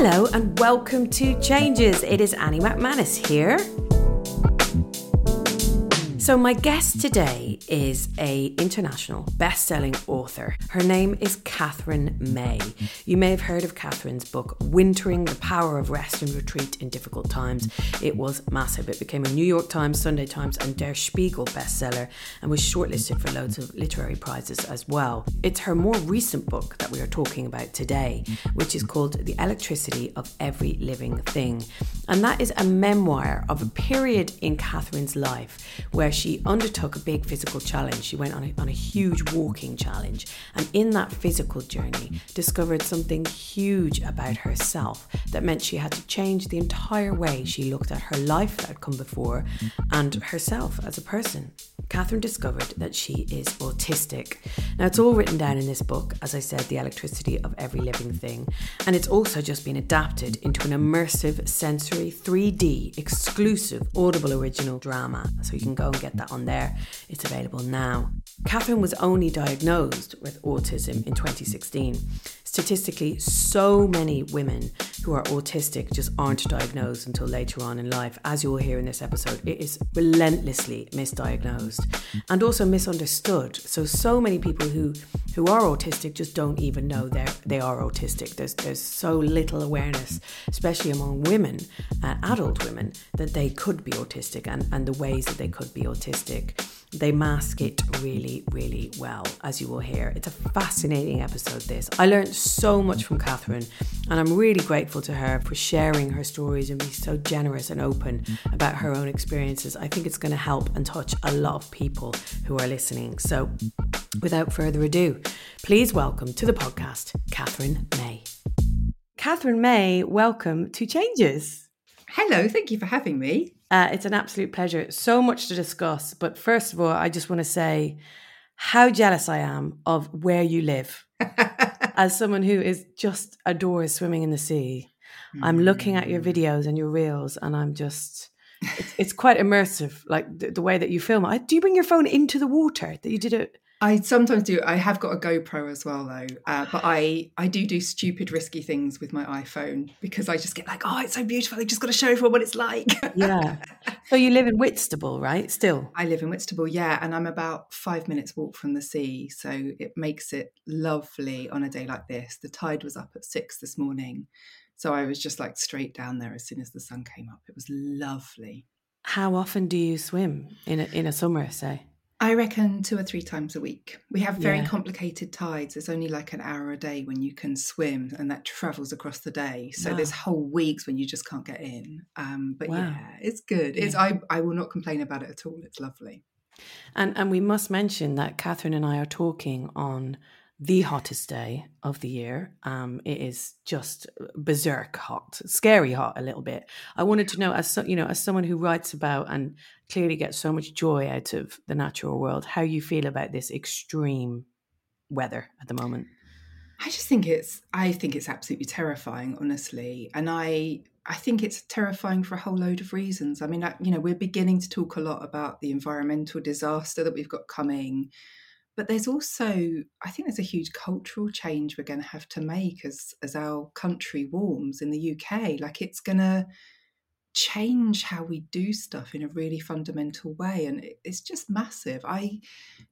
Hello and welcome to Changes. It is Annie Macmanus here. So my guest today is a international best-selling author. Her name is Katherine May. You may have heard of Katherine's book Wintering: The Power of Rest and Retreat in Difficult Times. It was massive. It became a New York Times, Sunday Times and Der Spiegel bestseller and was shortlisted for loads of literary prizes as well. It's her more recent book that we are talking about today, which is called The Electricity of Every Living Thing. And that is a memoir of a period in Katherine's life where she undertook a big physical challenge. She went on a, on a huge walking challenge, and in that physical journey, discovered something huge about herself that meant she had to change the entire way she looked at her life that had come before and herself as a person. Katherine discovered that she is autistic. Now, it's all written down in this book, as I said, The Electricity of Every Living Thing, and it's also just been adapted into an immersive, sensory, 3D, exclusive, audible original drama. So you can go and get that on there. It's available now. Katherine was only diagnosed with autism in 2016 statistically, so many women who are autistic just aren't diagnosed until later on in life. As you will hear in this episode, it is relentlessly misdiagnosed and also misunderstood. So, so many people who who are autistic just don't even know they they are autistic. There's there's so little awareness, especially among women, uh, adult women, that they could be autistic and and the ways that they could be autistic. They mask it really, really well, as you will hear. It's a fascinating episode, this. I learned so much from Katherine, and I'm really grateful to her for sharing her stories and being so generous and open about her own experiences. I think it's going to help and touch a lot of people who are listening. So, without further ado, please welcome to the podcast Katherine May. Katherine May, welcome to Changes. Hello, thank you for having me. Uh, it's an absolute pleasure. So much to discuss. But first of all, I just want to say how jealous I am of where you live. As someone who is just adores swimming in the sea, I'm looking at your videos and your reels, and I'm just. It's, it's quite immersive, like the, the, way that you film. I, do you bring your phone into the water? That you did it I sometimes do. I have got a GoPro as well, though. Uh, but I I do do stupid, risky things with my iPhone because I just get like, oh, it's so beautiful. I just got to show everyone what it's like. yeah. So you live in Whitstable, right? Still. I live in Whitstable, yeah, and I'm about five minutes walk from the sea, so it makes it lovely on a day like this. The tide was up at six this morning, so I was just like straight down there as soon as the sun came up. It was lovely. How often do you swim in a, in a summer, say? I reckon two or three times a week. We have very yeah. complicated tides. There's only like an hour a day when you can swim, and that travels across the day. So wow. there's whole weeks when you just can't get in. Um, but wow. yeah, it's good. It's yeah. I I will not complain about it at all. It's lovely. And and we must mention that Katherine and I are talking on the hottest day of the year. Um, it is just berserk hot, scary hot a little bit. I wanted to know, as so, you know, as someone who writes about and clearly gets so much joy out of the natural world, how you feel about this extreme weather at the moment. I just think it's, I think it's absolutely terrifying, honestly, and I, I think it's terrifying for a whole load of reasons. I mean, you know, we're beginning to talk a lot about the environmental disaster that we've got coming but there's also i think there's a huge cultural change we're going to have to make as as our country warms in the uk like it's going to change how we do stuff in a really fundamental way and it's just massive. I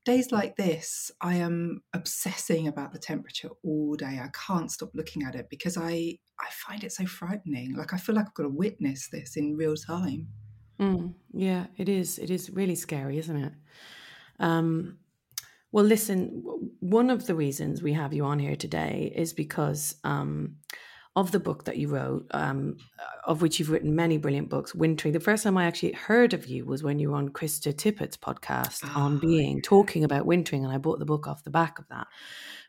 days like this i am obsessing about the temperature all day. I can't stop looking at it because i i find it so frightening. Like i feel like i've got to witness this in real time. Mm, yeah it is. It is really scary isn't it? Um well, listen, one of the reasons we have you on here today is because um, of the book that you wrote, um, of which you've written many brilliant books, Wintering. The first time I actually heard of you was when you were on Krista Tippett's podcast oh, on Being, yeah. talking about wintering, and I bought the book off the back of that.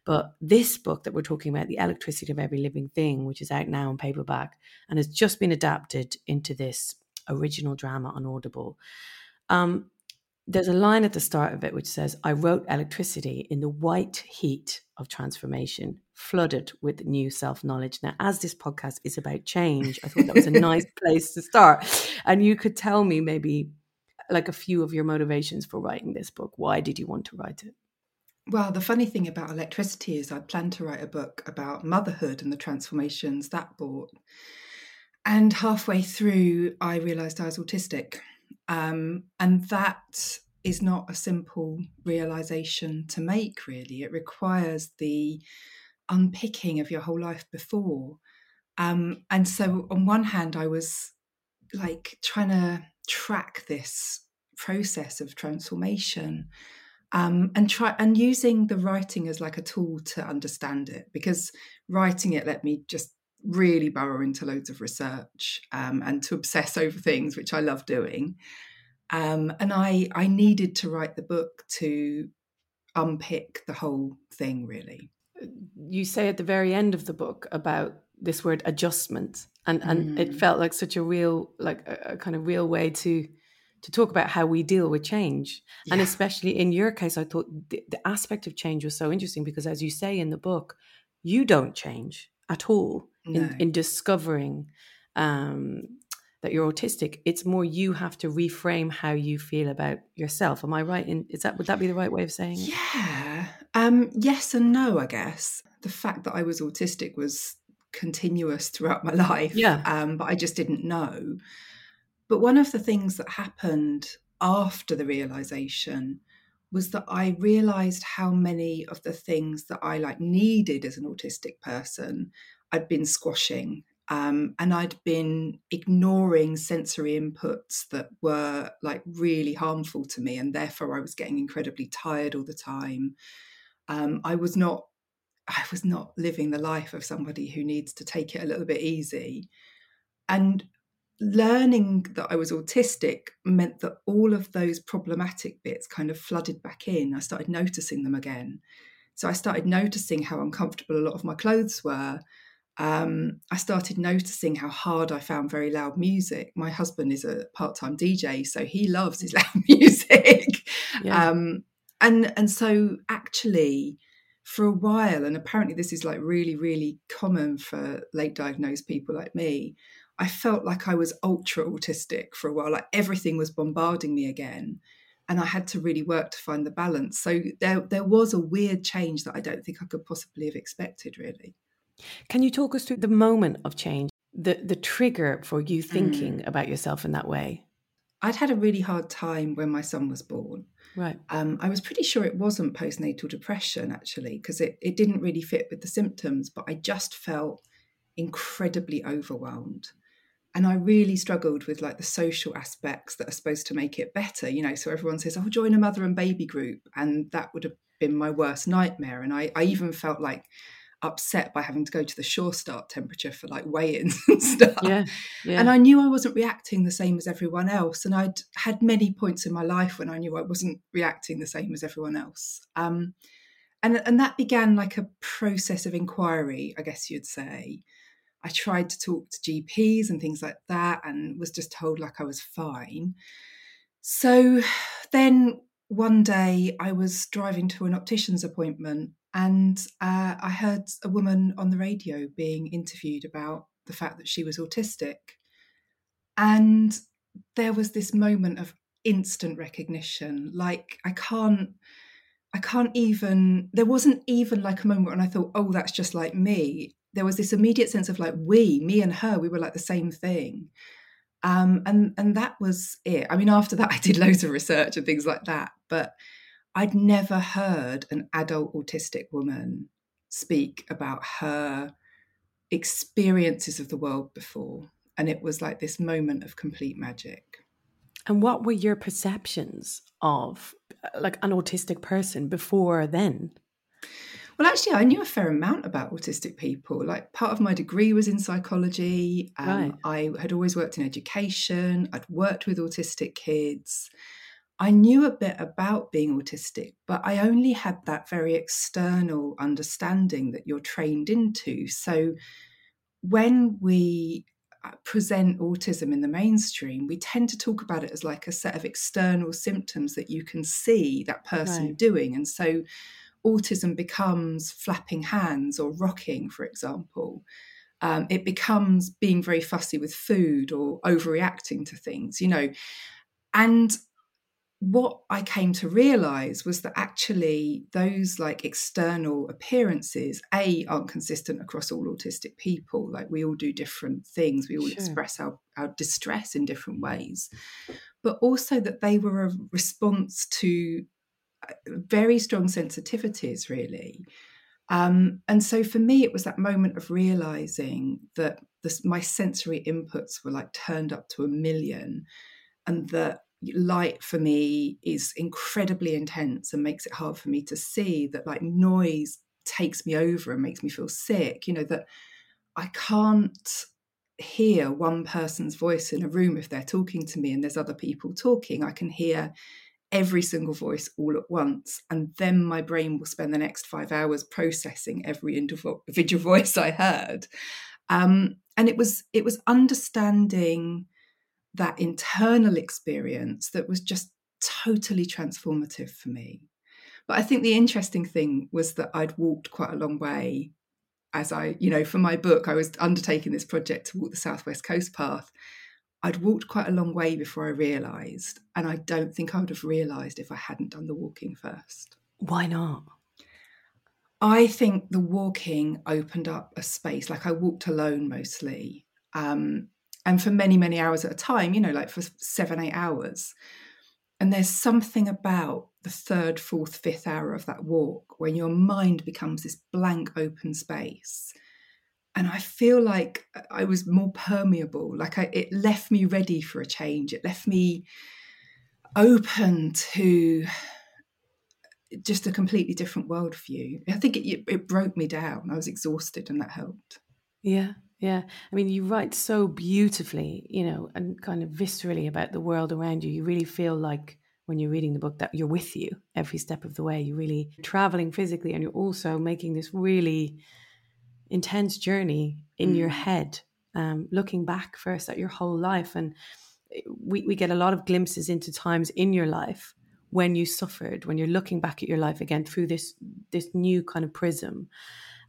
But this book that we're talking about, The Electricity of Every Living Thing, which is out now in paperback and has just been adapted into this original drama on Audible. Um, there's a line at the start of it which says, I wrote electricity in the white heat of transformation, flooded with new self knowledge. Now, as this podcast is about change, I thought that was a nice place to start. And you could tell me maybe like a few of your motivations for writing this book. Why did you want to write it? Well, the funny thing about electricity is I planned to write a book about motherhood and the transformations that brought. And halfway through, I realized I was autistic. Um, and that is not a simple realization to make, really. It requires the unpicking of your whole life before. Um, and so, on one hand, I was like trying to track this process of transformation um, and try and using the writing as like a tool to understand it because writing it let me just really burrow into loads of research um, and to obsess over things which i love doing um, and i i needed to write the book to unpick the whole thing really you say at the very end of the book about this word adjustment and and mm. it felt like such a real like a, a, kind of real way to to talk about how we deal with change yeah. and especially in your case i thought the, the, aspect of change was so interesting because as you say in the book you don't change at all no. in, in discovering um, that you're autistic. It's more you have to reframe how you feel about yourself. Am i right in is that would that be the right way of saying it? Yeah. Um, yes and no i guess. The fact that i was autistic was continuous throughout my life yeah. um, but i just didn't know. But one of the things that happened after the realization was that I realized how many of the things that I like needed as an autistic person I'd been squashing um, and I'd been ignoring sensory inputs that were like really harmful to me, and therefore I was getting incredibly tired all the time. Um, I was not, I was not living the life of somebody who needs to take it a little bit easy, and learning that I was autistic meant that all of those problematic bits kind of flooded back in. I started noticing them again. So I started noticing how uncomfortable a lot of my clothes were. Um, I started noticing how hard I found very loud music. My husband is a part-time DJ, so he loves his loud music. Yeah. Um, and and so actually, for a while, and apparently this is like really really common for late diagnosed people like me. I felt like I was ultra autistic for a while, like everything was bombarding me again. And I had to really work to find the balance. So there, there was a weird change that I don't think I could possibly have expected, really. Can you talk us through the moment of change, the, the trigger for you thinking mm. about yourself in that way? I'd had a really hard time when my son was born. Right. Um, I was pretty sure it wasn't postnatal depression, actually, because it, it didn't really fit with the symptoms, but I just felt incredibly overwhelmed and I really struggled with like the social aspects that are supposed to make it better. You know, so everyone says, "Oh, join a mother and baby group," and that would have been my worst nightmare. And I, I even felt like upset by having to go to the sure start temperature for like weigh-ins and stuff. Yeah, yeah. And I knew I wasn't reacting the same as everyone else. And I'd had many points in my life when I knew I wasn't reacting the same as everyone else. Um, and and that began like a process of inquiry, I guess you'd say. I tried to talk to GPs and things like that and was just told like I was fine. So then one day I was driving to an optician's appointment and uh, I heard a woman on the radio being interviewed about the fact that she was autistic. And there was this moment of instant recognition. Like, I can't. I can't even, there wasn't even like a moment when I thought, oh, that's just like me there was this immediate sense of like we, me and her, we were like the same thing. Um, and and that was it. I mean, after that, I did loads of research and things like that, but I'd never heard an adult autistic woman speak about her experiences of the world before, and it was like this moment of complete magic. And what were your perceptions of like an autistic person before then? Well, actually, I knew a fair amount about autistic people. Like, part of my degree was in psychology. Um, right. I had always worked in education. I'd worked with autistic kids. I knew a bit about being autistic, but I only had that very external understanding that you're trained into. So, when we uh, present autism in the mainstream, we tend to talk about it as like a set of external symptoms that you can see that person right. doing. And so autism becomes flapping hands or rocking, for example. Um, it becomes being very fussy with food or overreacting to things, you know. And what I came to realize was that actually those like external appearances, A, aren't consistent across all autistic people. Like we all do different things, we all sure. express our, our distress in different ways, but also that they were a response to uh, very strong sensitivities, really. Um, and so for me, it was that moment of realizing that this, my sensory inputs were like turned up to a million and that light for me is incredibly intense and makes it hard for me to see that like noise takes me over and makes me feel sick you know that i can't hear one person's voice in a room if they're talking to me and there's other people talking. I can hear every single voice all at once and then my brain will spend the next five hours processing every individual voice i heard. Um, and it was it was understanding that internal experience that was just totally transformative for me. But I think the interesting thing was that I'd walked quite a long way as I, you know, for my book, I was undertaking this project to walk the Southwest Coast Path. I'd walked quite a long way before I realised, and I don't think I would have realised if I hadn't done the walking first. Why not? I think the walking opened up a space. Like I walked alone mostly, um, and for many many hours at a time you know like for seven eight hours. And there's something about the third fourth fifth hour of that walk when your mind becomes this blank open space. And i feel like uh, i was more permeable like I, it left me ready for a change. It left me open to just a completely different worldview i think it, it broke me down. I was exhausted and that helped. Yeah yeah. I mean, you write so beautifully, you know, and kind of viscerally about the world around you. You really feel like when you're reading the book that you're with you every step of the way. You're really traveling physically and you're also making this really intense journey in mm. your head, um, looking back first at your whole life. And eh, we, we get a lot of glimpses into times in your life when you suffered, when you're looking back at your life again through this this new kind of prism.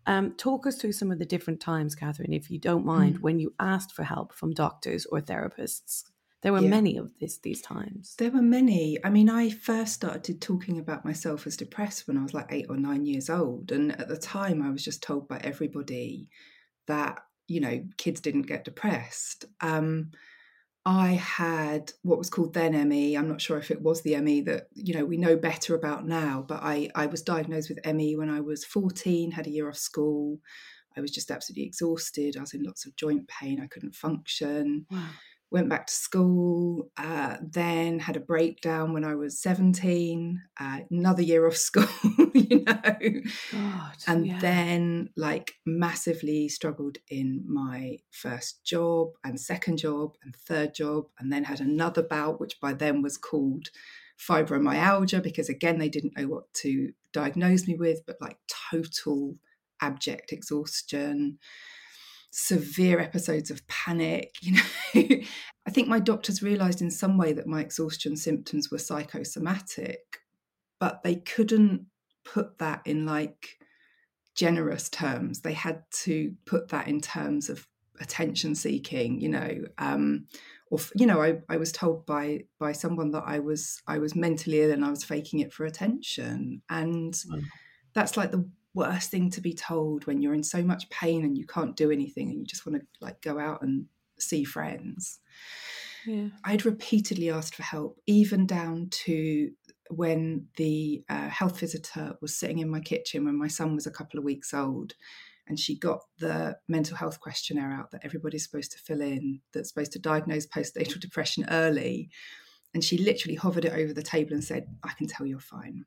Um, talk us through some of the different times, Katherine, if you don't mind, mm. when you asked for help from doctors or therapists. There were yeah. many of this, these times. There were many. I mean, I first started talking about myself as depressed when I was like eight or nine years old. And at the time, I was just told by everybody that, you know, kids didn't get depressed. Um, I had what was called then ME. I'm not sure if it was the ME that you know we know better about now, but I I was diagnosed with ME when I was 14, had a year off school. I was just absolutely exhausted. I was in lots of joint pain. I couldn't function. Wow went back to school, uh, then had a breakdown when I was 17, uh, another year off school, you know, God, and yeah. then like massively struggled in my first job and second job and third job, and then had another bout, which by then was called fibromyalgia, because again, they didn't know what to diagnose me with, but like total abject exhaustion severe episodes of panic you know? I think my doctors realized in some way that my exhaustion symptoms were psychosomatic but they couldn't put that in like generous terms. They had to put that in terms of attention seeking you know um or you know I, I was told by by someone that i was i was mentally ill and i was faking it for attention. And mm. that's like the worst thing to be told when you're in so much pain and you can't do anything and you just want to like go out and see friends. Yeah. I'd repeatedly asked for help, even down to when the uh, health visitor was sitting in my kitchen when my son was a couple of weeks old and she got the mental health questionnaire out that everybody's supposed to fill in that's supposed to diagnose postnatal depression early and she literally hovered it over the table and said i can tell you're fine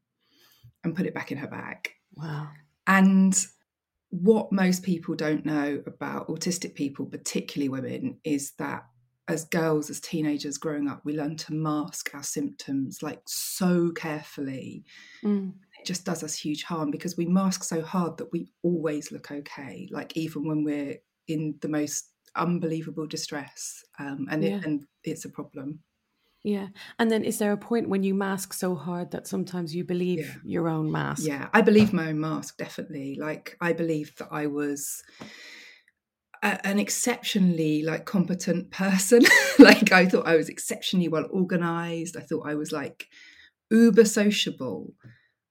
and put it back in her bag wow and what most people don't know about autistic people, particularly women, is that as girls, as teenagers growing up, we learn to mask our symptoms like so carefully. Mm. It just does us huge harm because we mask so hard that we always look okay, like even when we're in the most unbelievable distress. Um, and, yeah. it, and it's a problem. Yeah. And then is there a point when you mask so hard that sometimes you believe yeah. your own mask? Yeah, I believe my own mask, definitely. Like I believe that I was a, an exceptionally like competent person. like I thought I was exceptionally well organized. I thought I was like uber sociable.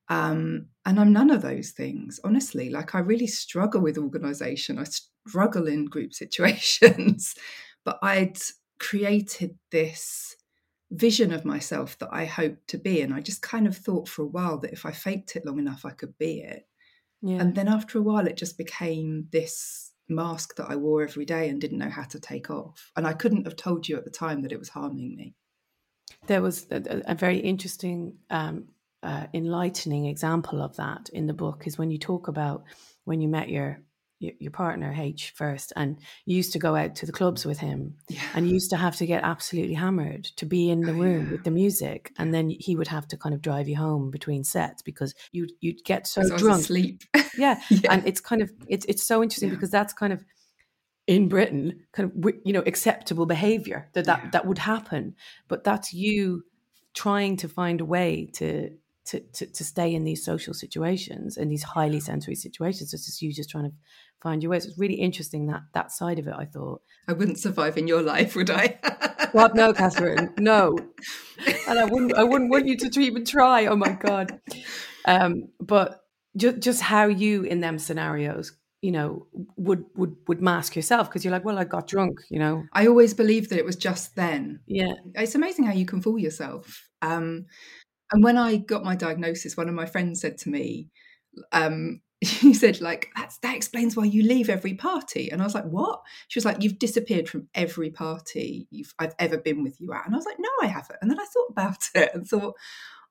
Um, and I'm none of those things, honestly. Like, I really struggle with organization. I struggle in group situations, but I'd created this vision of myself that I hoped to be. And I just kind of thought for a while that if I faked it long enough, I could be it. Yeah. And then after a while, it just became this mask that I wore every day and didn't know how to take off. And I couldn't have told you at the time that it was harming me. There was a, a very interesting, um, uh, enlightening example of that in the book is when you talk about when you met your your, partner H first, and used to go out to the clubs with him, yeah. and used to have to get absolutely hammered to be in the oh, room yeah. with the music, and then he would have to kind of drive you home between sets because you you'd get so drunk, sleep. yeah. yeah. and it's kind of it's it's so interesting because that's kind of in Britain, kind of you know acceptable behavior that that that would happen, but that's you trying to find a way to to, to, to stay in these social situations in these highly sensory situations. It's just you just trying to find your ways. It's really interesting that that side of it. I thought I wouldn't survive in your life, would I? God, no, Katherine, no. And I wouldn't. I wouldn't want you to even try. Oh my God. Um, but just just how you in them scenarios you know would would would mask yourself because you're like well i got drunk you know i always believed that it was just then yeah it's amazing how you can fool yourself um and when I got my diagnosis, one of my friends said to me, um, he said, like, That's, that explains why you leave every party. And I was like, what? She was like, you've disappeared from every party I've ever been with you at. And I was like, no, I haven't. And then I thought about it and thought,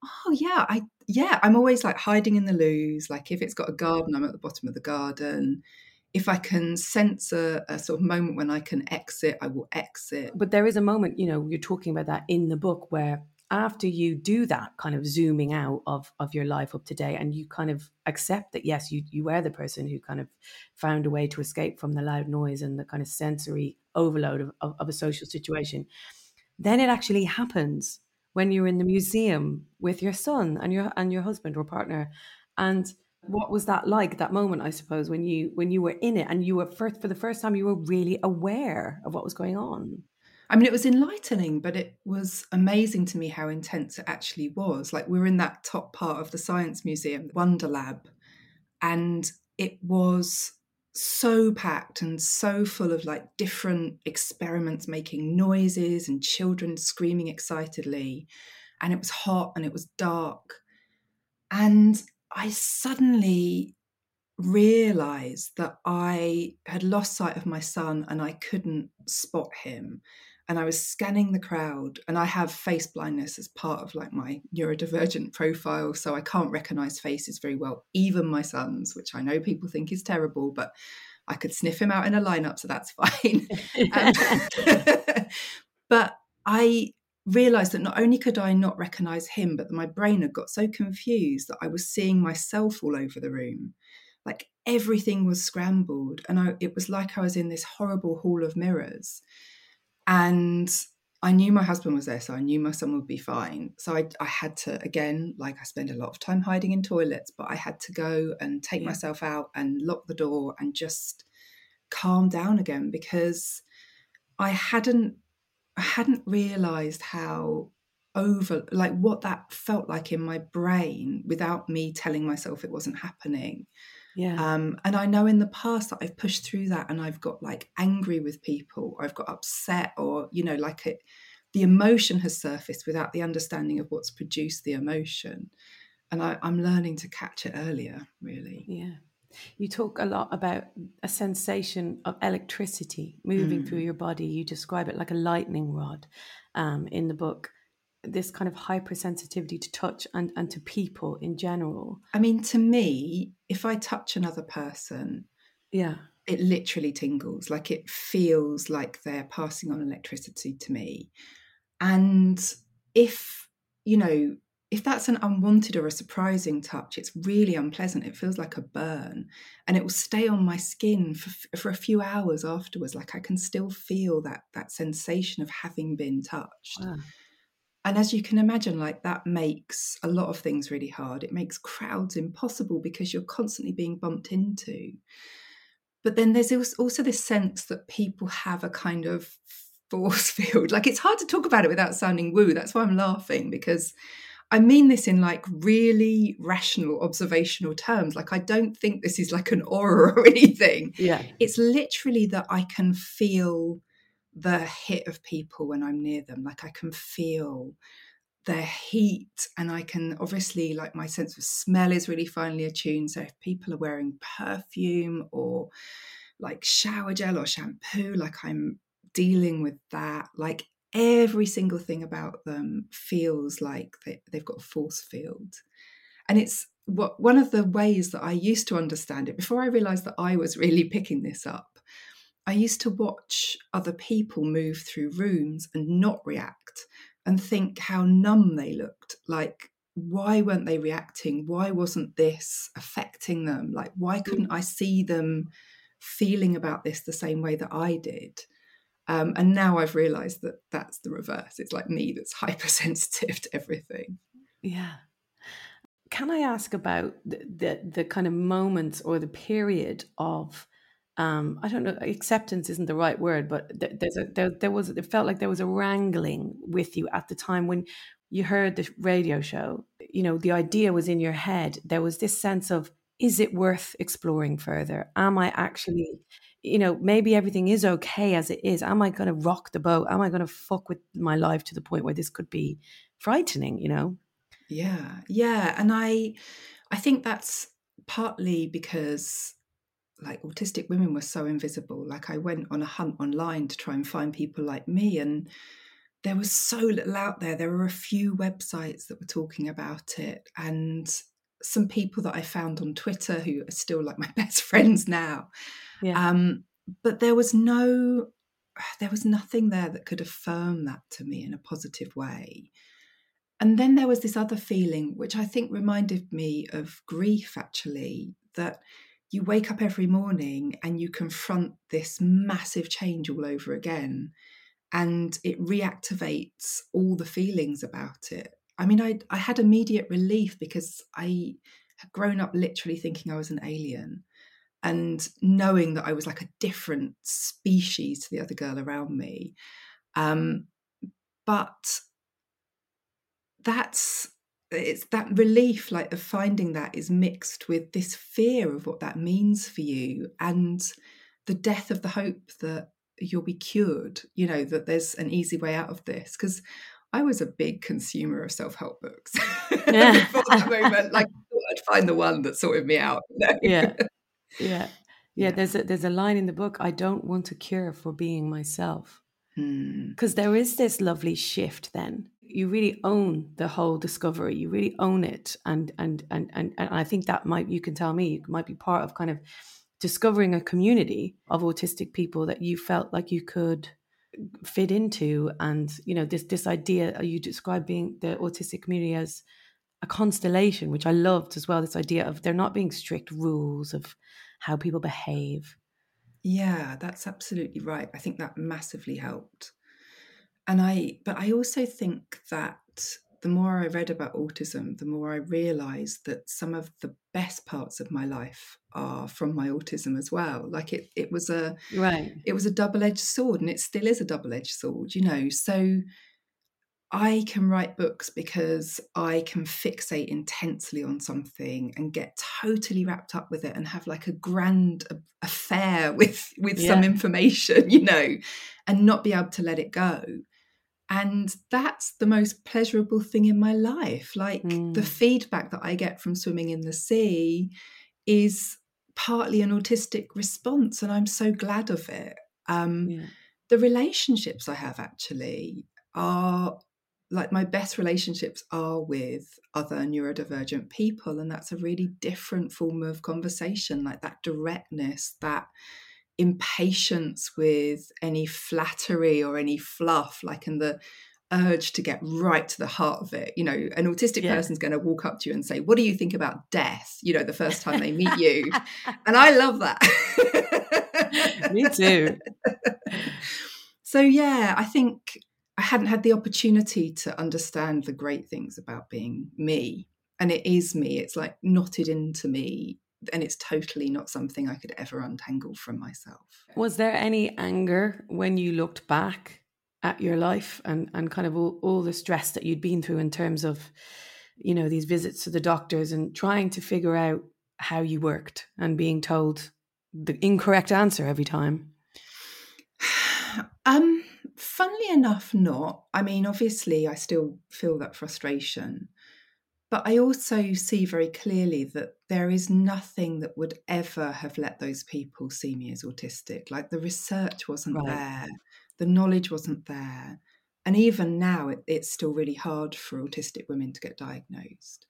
oh yeah, I, yeah, I'm always like hiding in the loos. Like if it's got a garden, I'm at the bottom of the garden. If I can sense a, a sort of moment when I can exit, I will exit. But there is a moment, you know, you're talking about that in the book where after you do that kind of zooming out of of your life up to date and you kind of accept that yes you you were the person who kind of found a way to escape from the loud noise and the kind of sensory overload of, of, of a social situation then it actually happens when you're in the museum with your son and your and your husband or partner. And what was that like that moment i suppose when you when you were in it and you were first for the first time you were really aware of what was going on I mean, it was enlightening, but it was amazing to me how intense it actually was. Like, we were in that top part of the Science Museum, Wonder Lab, and it was so packed and so full of like different experiments making noises and children screaming excitedly. And it was hot and it was dark. And I suddenly realized that I had lost sight of my son and I couldn't spot him and I was scanning the crowd and I have face blindness as part of like my neurodivergent profile so I can't recognize faces very well even my son's which I know people think is terrible but I could sniff him out in a lineup so that's fine. Um, but I realized that not only could I not recognize him but my brain had got so confused that I was seeing myself all over the room. Like everything was scrambled and I, it was like I was in this horrible hall of mirrors and I knew my husband was there, so I knew my son would be fine. So I, I had to, again, like I spend a lot of time hiding in toilets, but I had to go and take yeah. myself out and lock the door and just calm down again because I hadn't I hadn't realized how over like what that felt like in my brain without me telling myself it wasn't happening yeah. Um, and I know in the past that I've pushed through that and I've got like angry with people or I've got upset or, you know, like it, the emotion has surfaced without the understanding of what's produced the emotion. And I, I'm learning to catch it earlier, really. Yeah. You talk a lot about a sensation of electricity moving mm. through your body. You describe it like a lightning rod um, in the book this kind of hypersensitivity to touch and, and to people in general. I mean, to me, if I touch another person, yeah, it literally tingles. Like it feels like they're passing on electricity to me. And if, you know, if that's an unwanted or a surprising touch, it's really unpleasant. It feels like a burn and it will stay on my skin for, for a few hours afterwards. Like I can still feel that, that sensation of having been touched. Wow and as you can imagine like that makes a lot of things really hard it makes crowds impossible because you're constantly being bumped into but then there's also this sense that people have a kind of force field like it's hard to talk about it without sounding woo that's why i'm laughing because I mean this in like really rational observational terms. Like, I don't think this is like an aura or anything. Yeah. It's literally that I can feel the hit of people when I'm near them. Like, I can feel their heat, and I can obviously, like, my sense of smell is really finely attuned. So, if people are wearing perfume or like shower gel or shampoo, like, I'm dealing with that. Like, every single thing about them feels like they, they've got a force field. And it's what one of the ways that I used to understand it before I realized that I was really picking this up. I used to watch other people move through rooms and not react and think how numb they looked. Like, why weren't they reacting? Why wasn't this affecting them? Like, why couldn't I see them feeling about this the same way that I did? Um, and now I've realized that that's the reverse. It's like me that's hypersensitive to everything. Yeah. Can I ask about the, the, the kind of moments or the period of um, I don't know, acceptance isn't the right word, but there's a, there, there was, it felt like there was a wrangling with you at the time when you heard the radio show. You know, the idea was in your head. There was this sense of, is it worth exploring further? Am I actually you know, maybe everything is okay as it is. Am I going to rock the boat? Am I going to fuck with my life to the point where this could be frightening, you know? Yeah. Yeah, and I I think that's partly because like autistic women were so invisible. Like I went on a hunt online to try and find people like me and there was so little out there. There were a few websites that were talking about it and some people that I found on Twitter who are still like my best friends now yeah. Um, but there was no, there was nothing there that could affirm that to me in a positive way. And then there was this other feeling, which I think reminded me of grief actually, that you wake up every morning and you confront this massive change all over again. And it reactivates all the feelings about it. I mean, I, I had immediate relief because I had grown up literally thinking I was an alien and knowing that I was like a different species to the other girl around me. Um, but that's it's that relief like of finding that is mixed with this fear of what that means for you and the death of the hope that you'll be cured you know that there's an easy way out of this because i was a big consumer of self-help books yeah. before that moment like i'd find the one that sorted me out you know? yeah yeah. Yeah, there's a there's a line in the book, I don't want a cure for being myself. Because hmm. there is this lovely shift then. You really own the whole discovery. You really own it. And and and and, and I think that might you can tell me, you might be part of kind of discovering a community of autistic people that you felt like you could fit into and you know this this idea uh, you describe being the autistic community as a constellation, which I loved as well. This idea of there not being strict rules of how people behave. Yeah, that's absolutely right. I think that massively helped. And I, but I also think that the more I read about autism, the more I realized that some of the best parts of my life are from my autism as well. Like it, it was a right. It was a double edged sword, and it still is a double edged sword. You know, so I can write books because I can fixate intensely on something and get totally wrapped up with it and have like a grand affair with with yeah. some information, you know, and not be able to let it go. And that's the most pleasurable thing in my life. Like mm. the feedback that I get from swimming in the sea is partly an autistic response, and I'm so glad of it. Um, yeah. The relationships I have actually are like my best relationships are with other neurodivergent people and that's a really different form of conversation like that directness that impatience with any flattery or any fluff like in the urge to get right to the heart of it you know an autistic yeah. person's going to walk up to you and say what do you think about death you know the first time they meet you and i love that me too so yeah i think I hadn't had the opportunity to understand the great things about being me. And it is me, it's like knotted into me. And it's totally not something I could ever untangle from myself. Was there any anger when you looked back at your life and, and kind of all, all the stress that you'd been through in terms of you know, these visits to the doctors and trying to figure out how you worked and being told the incorrect answer every time? Um, funnily enough, not. I mean, obviously, I still feel that frustration. But I also see very clearly that there is nothing that would ever have let those people see me as autistic. Like the research wasn't right. there, the knowledge wasn't there. And even now, it, it's still really hard for autistic women to get diagnosed.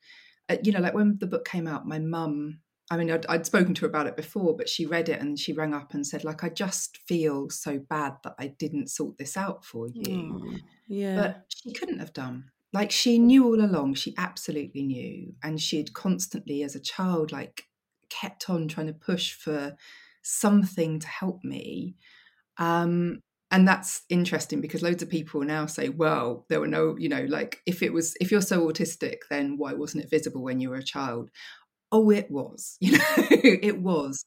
Uh, you know, like when the book came out, my mum, I mean, I'd, I'd, spoken to her about it before, but she read it and she rang up and said, like, I just feel so bad that I didn't sort this out for you. Mm, yeah. But she couldn't have done like she knew all along she absolutely knew and she'd constantly as a child like kept on trying to push for something to help me. Um and that's interesting because loads of people now say well there were no you know like if it was if you're so autistic then why wasn't it visible when you were a child? Oh it was you know it was.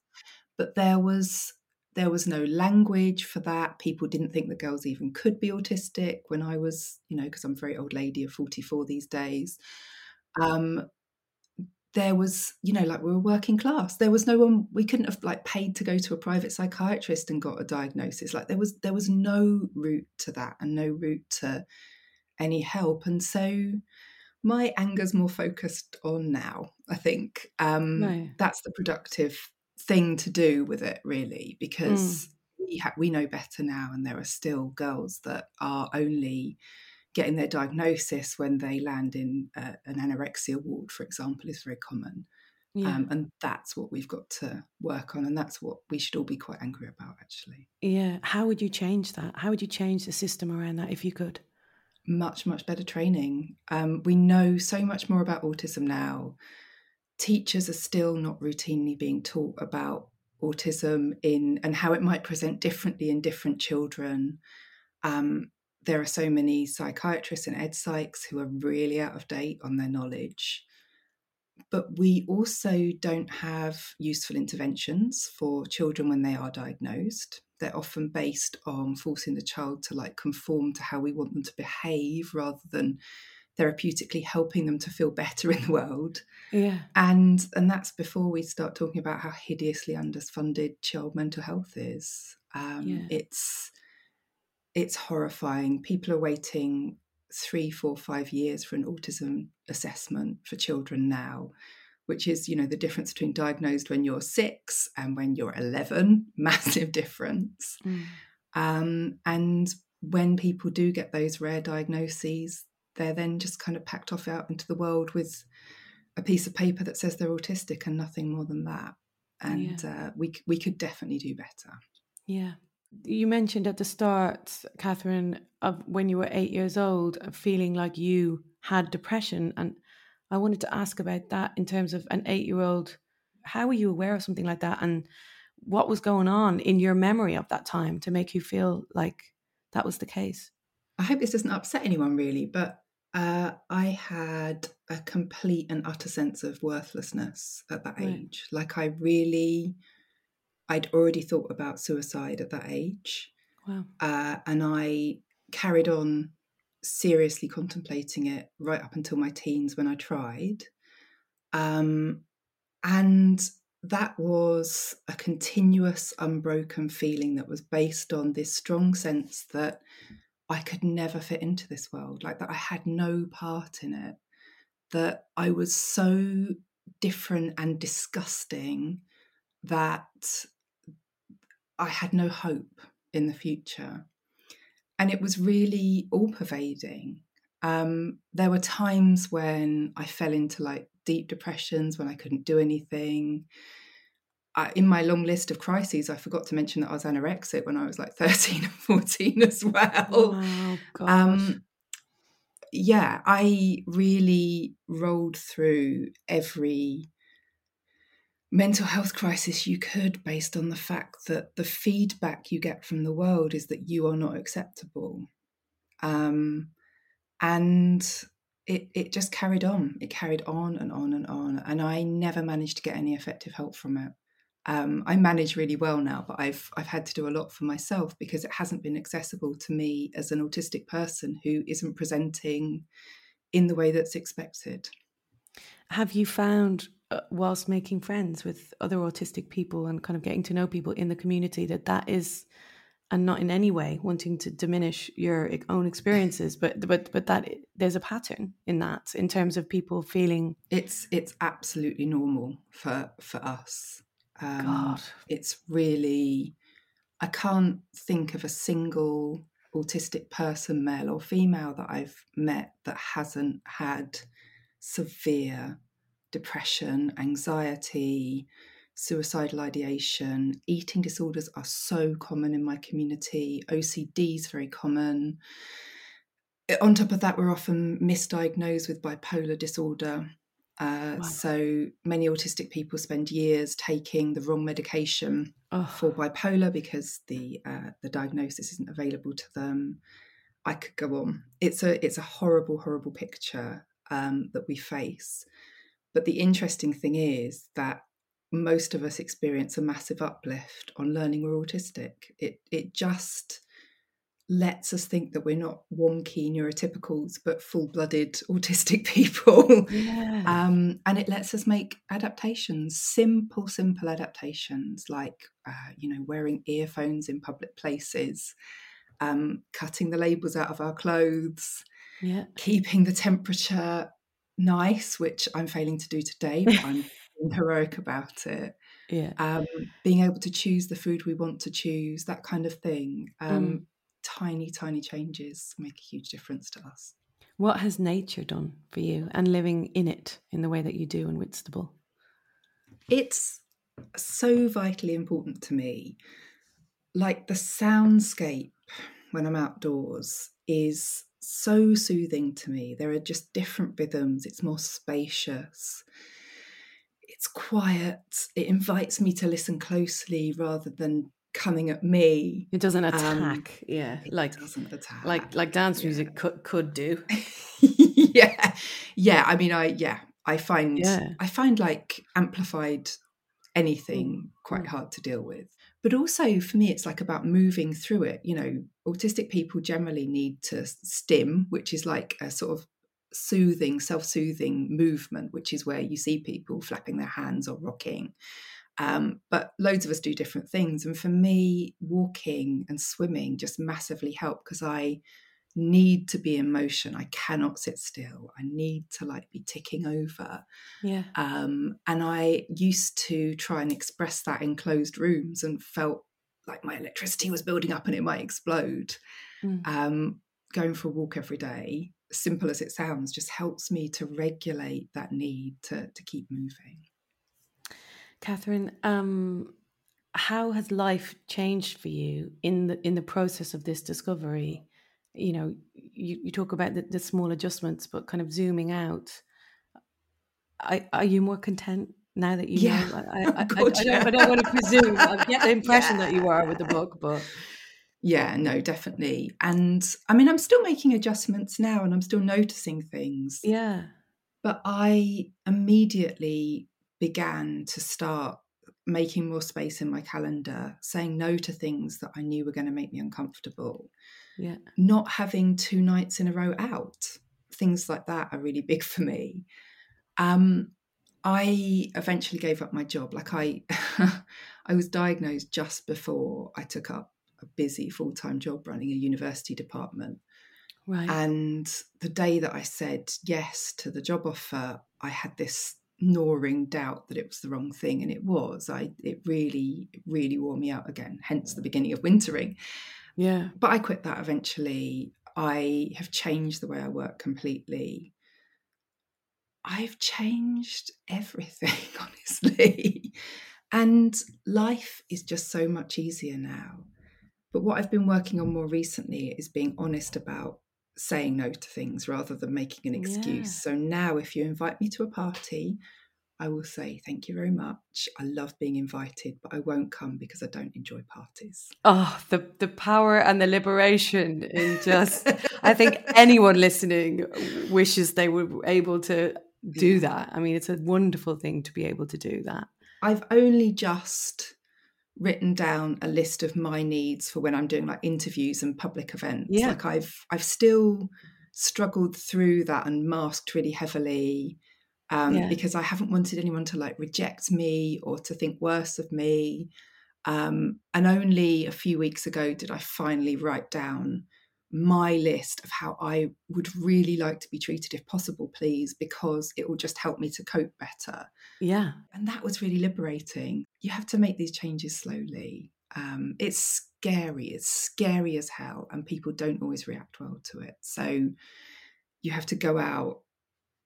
But there was there was no language for that. People didn't think that girls even could be autistic when I was, you know, because I'm a very old lady of 44 these days. Um, there was, you know, like we were working class. There was no one we couldn't have like paid to go to a private psychiatrist and got a diagnosis. Like there was there was no route to that and no route to any help. And so my anger's more focused on now, I think. Um, no. that's the productive thing to do with it really because mm. we, ha- we know better now and there are still girls that are only getting their diagnosis when they land in uh, an anorexia ward for example is very common. Yeah. Um, and that's what we've got to work on and that's what we should all be quite angry about actually. Yeah. How would you change that? How would you change the system around that if you could? Much much better training. Um, we know so much more about autism now teachers are still not routinely being taught about autism in and how it might present differently in different children. Um, there are so many psychiatrists and ed psychs who are really out of date on their knowledge. But we also don't have useful interventions for children when they are diagnosed. They're often based on forcing the child to like conform to how we want them to behave rather than therapeutically helping them to feel better in the world. Yeah. And and that's before we start talking about how hideously underfunded child mental health is. Um, yeah. It's it's horrifying. People are waiting three, four, five years for an autism assessment for children now, which is, you know, the difference between diagnosed when you're six and when you're 11, massive difference. Mm. Um, and when people do get those rare diagnoses, they're then just kind of packed off out into the world with a piece of paper that says they're autistic and nothing more than that. And yeah. uh, we we could definitely do better. Yeah. You mentioned at the start, Katherine, of when you were eight years old, feeling like you had depression. And I wanted to ask about that in terms of an eight year old. How were you aware of something like that? And what was going on in your memory of that time to make you feel like that was the case? I hope this doesn't upset anyone really, but uh, I had a complete and utter sense of worthlessness at that right. age. Like I really, I'd already thought about suicide at that age. Wow. Uh, and I carried on seriously contemplating it right up until my teens when I tried. Um, and that was a continuous, unbroken feeling that was based on this strong sense that I could never fit into this world, like that I had no part in it, that I was so different and disgusting that I had no hope in the future. And it was really all pervading. Um, there were times when I fell into like deep depressions when I couldn't do anything in my long list of crises, I forgot to mention that I was anorexic when I was like 13 and 14 as well. Oh, um, yeah, I really rolled through every mental health crisis you could based on the fact that the feedback you get from the world is that you are not acceptable. Um, and it, it just carried on. It carried on and on and on. And I never managed to get any effective help from it um, I manage really well now, but I've I've had to do a lot for myself because it hasn't been accessible to me as an autistic person who isn't presenting in the way that's expected. Have you found, uh, whilst making friends with other autistic people and kind of getting to know people in the community, that that is, and not in any way wanting to diminish your own experiences, but but but that there's a pattern in that in terms of people feeling it's it's absolutely normal for for us. Um, God, it's really I can't think of a single autistic person, male or female, that I've met that hasn't had severe depression, anxiety, suicidal ideation. Eating disorders are so common in my community. OCD is very common. On top of that, we're often misdiagnosed with bipolar disorder. Uh, wow. So many autistic people spend years taking the wrong medication oh. for bipolar because the uh, the diagnosis isn't available to them. I could go on. It's a it's a horrible, horrible picture um, that we face. But the interesting thing is that most of us experience a massive uplift on learning we're autistic. It it just lets us think that we're not wonky neurotypicals but full-blooded autistic people. Yeah. um, and it lets us make adaptations simple simple adaptations like uh, you know wearing earphones in public places um, cutting the labels out of our clothes yeah. keeping the temperature nice which i'm failing to do today but i'm heroic about it. Yeah. Um, being able to choose the food we want to choose that kind of thing. Um, mm tiny, tiny changes make a huge difference to us. What has nature done for you and living in it in the way that you do in Whitstable? It's so vitally important to me. Like the soundscape when I'm outdoors is so soothing to me. There are just different rhythms, it's more spacious. It's quiet. It invites me to listen closely rather than coming at me. It doesn't um, attack, um, yeah. Like doesn't attack. Like like dance yeah. music could could do. yeah. Yeah. I mean I yeah, I find yeah. I find like amplified anything mm. quite mm. hard to deal with. But also for me it's like about moving through it. You know, autistic people generally need to stim, which is like a sort of soothing, self-soothing movement, which is where you see people flapping their hands or rocking. Um, but loads of us do different things. And for me, walking and swimming just massively help because I need to be in motion. I cannot sit still. I need to like be ticking over. Yeah. Um, and I used to try and express that in closed rooms and felt like my electricity was building up and it might explode. Mm. Um, going for a walk every day, simple as it sounds, just helps me to regulate that need to to keep moving. Katherine, um, how has life changed for you in the in the process of this discovery? You know, you, you talk about the, the small adjustments, but kind of zooming out. Are, are you more content now that you yeah. know? I, I, I, don't, I, don't, want to presume. I get the impression yeah. that you are with the book, but yeah, no, definitely. And I mean, I'm still making adjustments now, and I'm still noticing things. Yeah, but I immediately began to start making more space in my calendar, saying no to things that I knew were going to make me uncomfortable. Yeah. Not having two nights in a row out. Things like that are really big for me. Um, I eventually gave up my job. Like I I was diagnosed just before I took up a busy full-time job running a university department. Right. And the day that I said yes to the job offer, I had this gnawing doubt that it was the wrong thing and it was. I it really really wore me out again hence the beginning of wintering. Yeah. But i quit that eventually. I have changed the way i work completely. I've changed everything honestly. And life is just so much easier now. But what i've been working on more recently is being honest about saying no to things rather than making an excuse. Yeah. So now, if you invite me to a party, I will say thank you very much. I love being invited, but I won't come because I don't enjoy parties. Oh, the the power and the liberation in just I think anyone listening wishes they were able to do yeah. that. I mean, it's a wonderful thing to be able to do that. I've only just written down a list of my needs for when I'm doing like interviews and public events. Yeah. Like I've I've still struggled through that and masked really heavily. um, yeah. because I haven't wanted anyone to like reject me or to think worse of me. Um, and only a few weeks ago did I finally write down my list of how I would really like to be treated, if possible, please, because it will just help me to cope better. Yeah. And that was really liberating. You have to make these changes slowly. Um, it's scary, it's scary as hell, and people don't always react well to it. So you have to go out,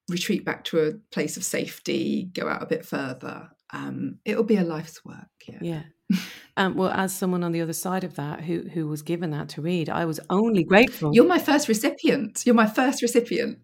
retreat back to a place of safety, go out a bit further. Um, it'll be a life's work. Yeah. Yeah. Um, well, as someone on the other side of that who who was given that to read, I was only grateful. You're my first recipient. You're my first recipient.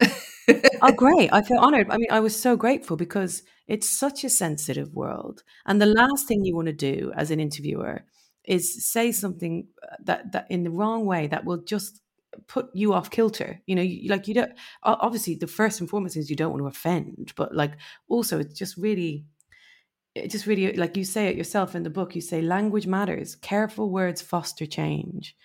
oh, great! I feel honoured. I mean, I was so grateful because it's such a sensitive world, and the last thing you want to do as an interviewer is say something uh, that that in the wrong way that will just put you off kilter you know you, like you don't obviously the first and foremost is you don't want to offend but like also it's just really it just really like you say it yourself in the book you say language matters. Careful words foster change.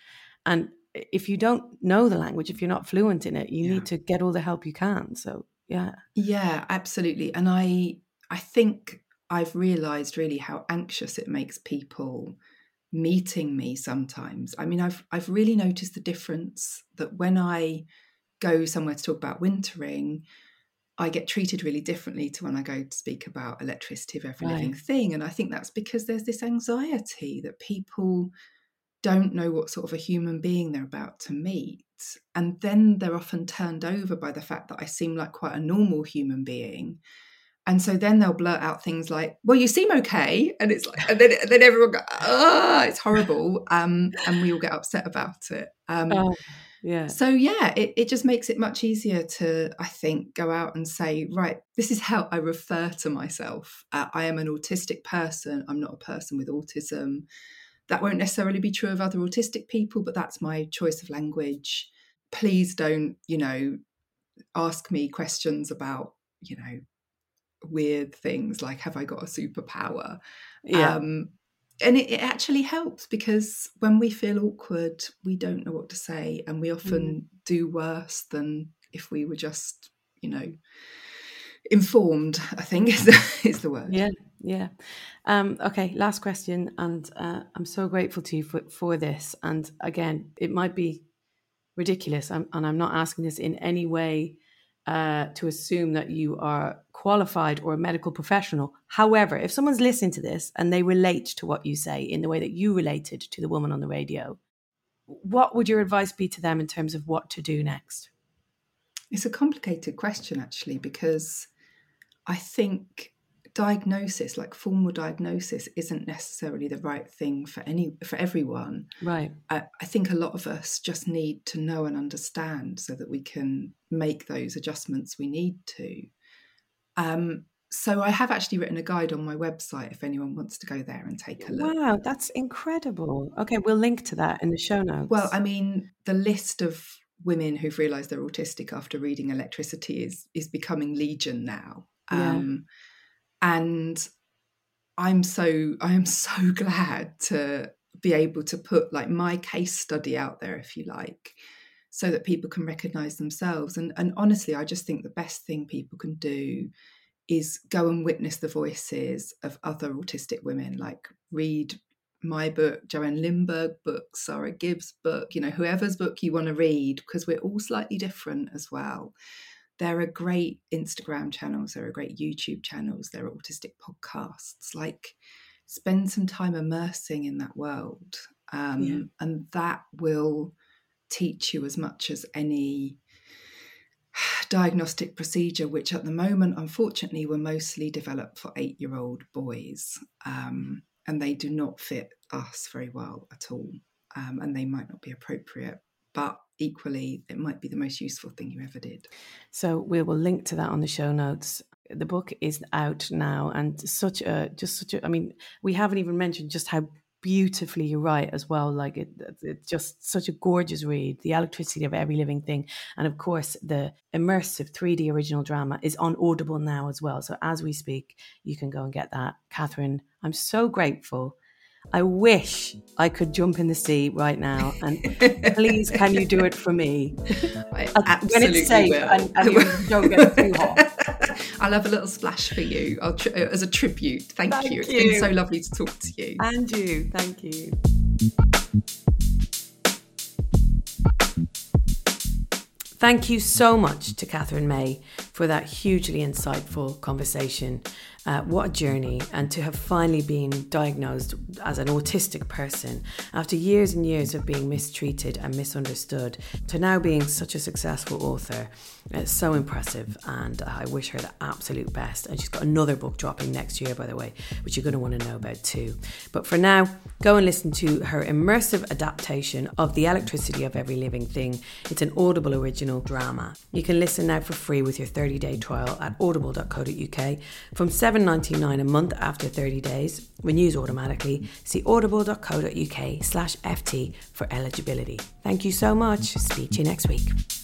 And if you don't know the language if you're not fluent in it you yeah. need to get all the help you can. So yeah. Yeah absolutely. And i i think i've realized really how anxious it makes people meeting me sometimes. I mean i've i've really noticed the difference that when i go somewhere to talk about wintering I get treated really differently to when I go to speak about electricity of every right. living thing. And I think that's because there's this anxiety that people don't know what sort of a human being they're about to meet. And then they're often turned over by the fact that I seem like quite a normal human being. And so then they'll blurt out things like, "Well, you seem okay," and it's like, and then, and then everyone goes, "Ah, it's horrible," um, and we all get upset about it. Um, oh yeah. So yeah it, it just makes it much easier to i think go out and say right this is how i refer to myself. Uh, i am an autistic person. I'm not a person with autism. That won't necessarily be true of other autistic people but that's my choice of language. Please don't you know ask me questions about you know weird things like have i got a superpower? Yeah. um and it, it, actually helps because when we feel awkward, we don't know what to say, and we often mm. do worse than if we were just, you know, informed. I think is the, is the word. Yeah, yeah. Um, okay, last question, and uh, I'm so grateful to you for for this. And again, it might be ridiculous, I'm, and I'm not asking this in any way uh, to assume that you are qualified or a medical professional. However, if someone's listening to this and they relate to what you say in the way that you related to the woman on the radio, what would your advice be to them in terms of what to do next? It's a complicated question, actually, because I think diagnosis like formal diagnosis isn't necessarily the right thing for any for everyone. Right. I, I, think a lot of us just need to know and understand so that we can make those adjustments we need to. Um, so i have actually written a guide on my website if anyone wants to go there and take a look. Wow that's incredible. Okay we'll link to that in the show notes. Well i mean the list of women who've realized they're autistic after reading electricity is is becoming legion now. Yeah. um, and i'm so i am so glad to be able to put like my case study out there if you like so that people can recognize themselves. And and honestly i just think the best thing people can do is go and witness the voices of other autistic women like read my book joanne limburg book sarah gibbs book you know whoever's book you want to read because we're all slightly different as well there are great Instagram channels, there are great YouTube channels, there are autistic podcasts. Like, spend some time immersing in that world. Um, yeah. And that will teach you as much as any diagnostic procedure, which at the moment, unfortunately, were mostly developed for eight year old boys. Um, and they do not fit us very well at all. Um, and they might not be appropriate. But equally it might be the most useful thing you ever did. So we will link to that on the show notes. The book is out now and such a just such a I mean, we haven't even mentioned just how beautifully you write as well. Like it, it's just such a gorgeous read. The electricity of every living thing, and of course the immersive 3D original drama is on Audible now as well. So as we speak, you can go and get that. Katherine, I'm so grateful I wish I could jump in the sea right now. And please, can you do it for me? I uh, when it's safe and, and you don't get too hot. I'll have a little splash for you tr- uh, as a tribute. Thank, Thank you. It's been so lovely to talk to you. And you. Thank you. Thank you so much to Katherine May for that hugely insightful conversation. Uh, what a journey, and to have finally been diagnosed as an autistic person after years and years of being mistreated and misunderstood to now being such a successful author. It's so impressive, and I wish her the absolute best. And she's got another book dropping next year, by the way, which you're going to want to know about too. But for now, go and listen to her immersive adaptation of The Electricity of Every Living Thing. It's an Audible original drama. You can listen now for free with your 30 day trial at audible.co.uk from $7.99 a month after 30 days. Renews automatically. See audible.co.uk slash FT for eligibility. Thank you so much. Speak to you next week.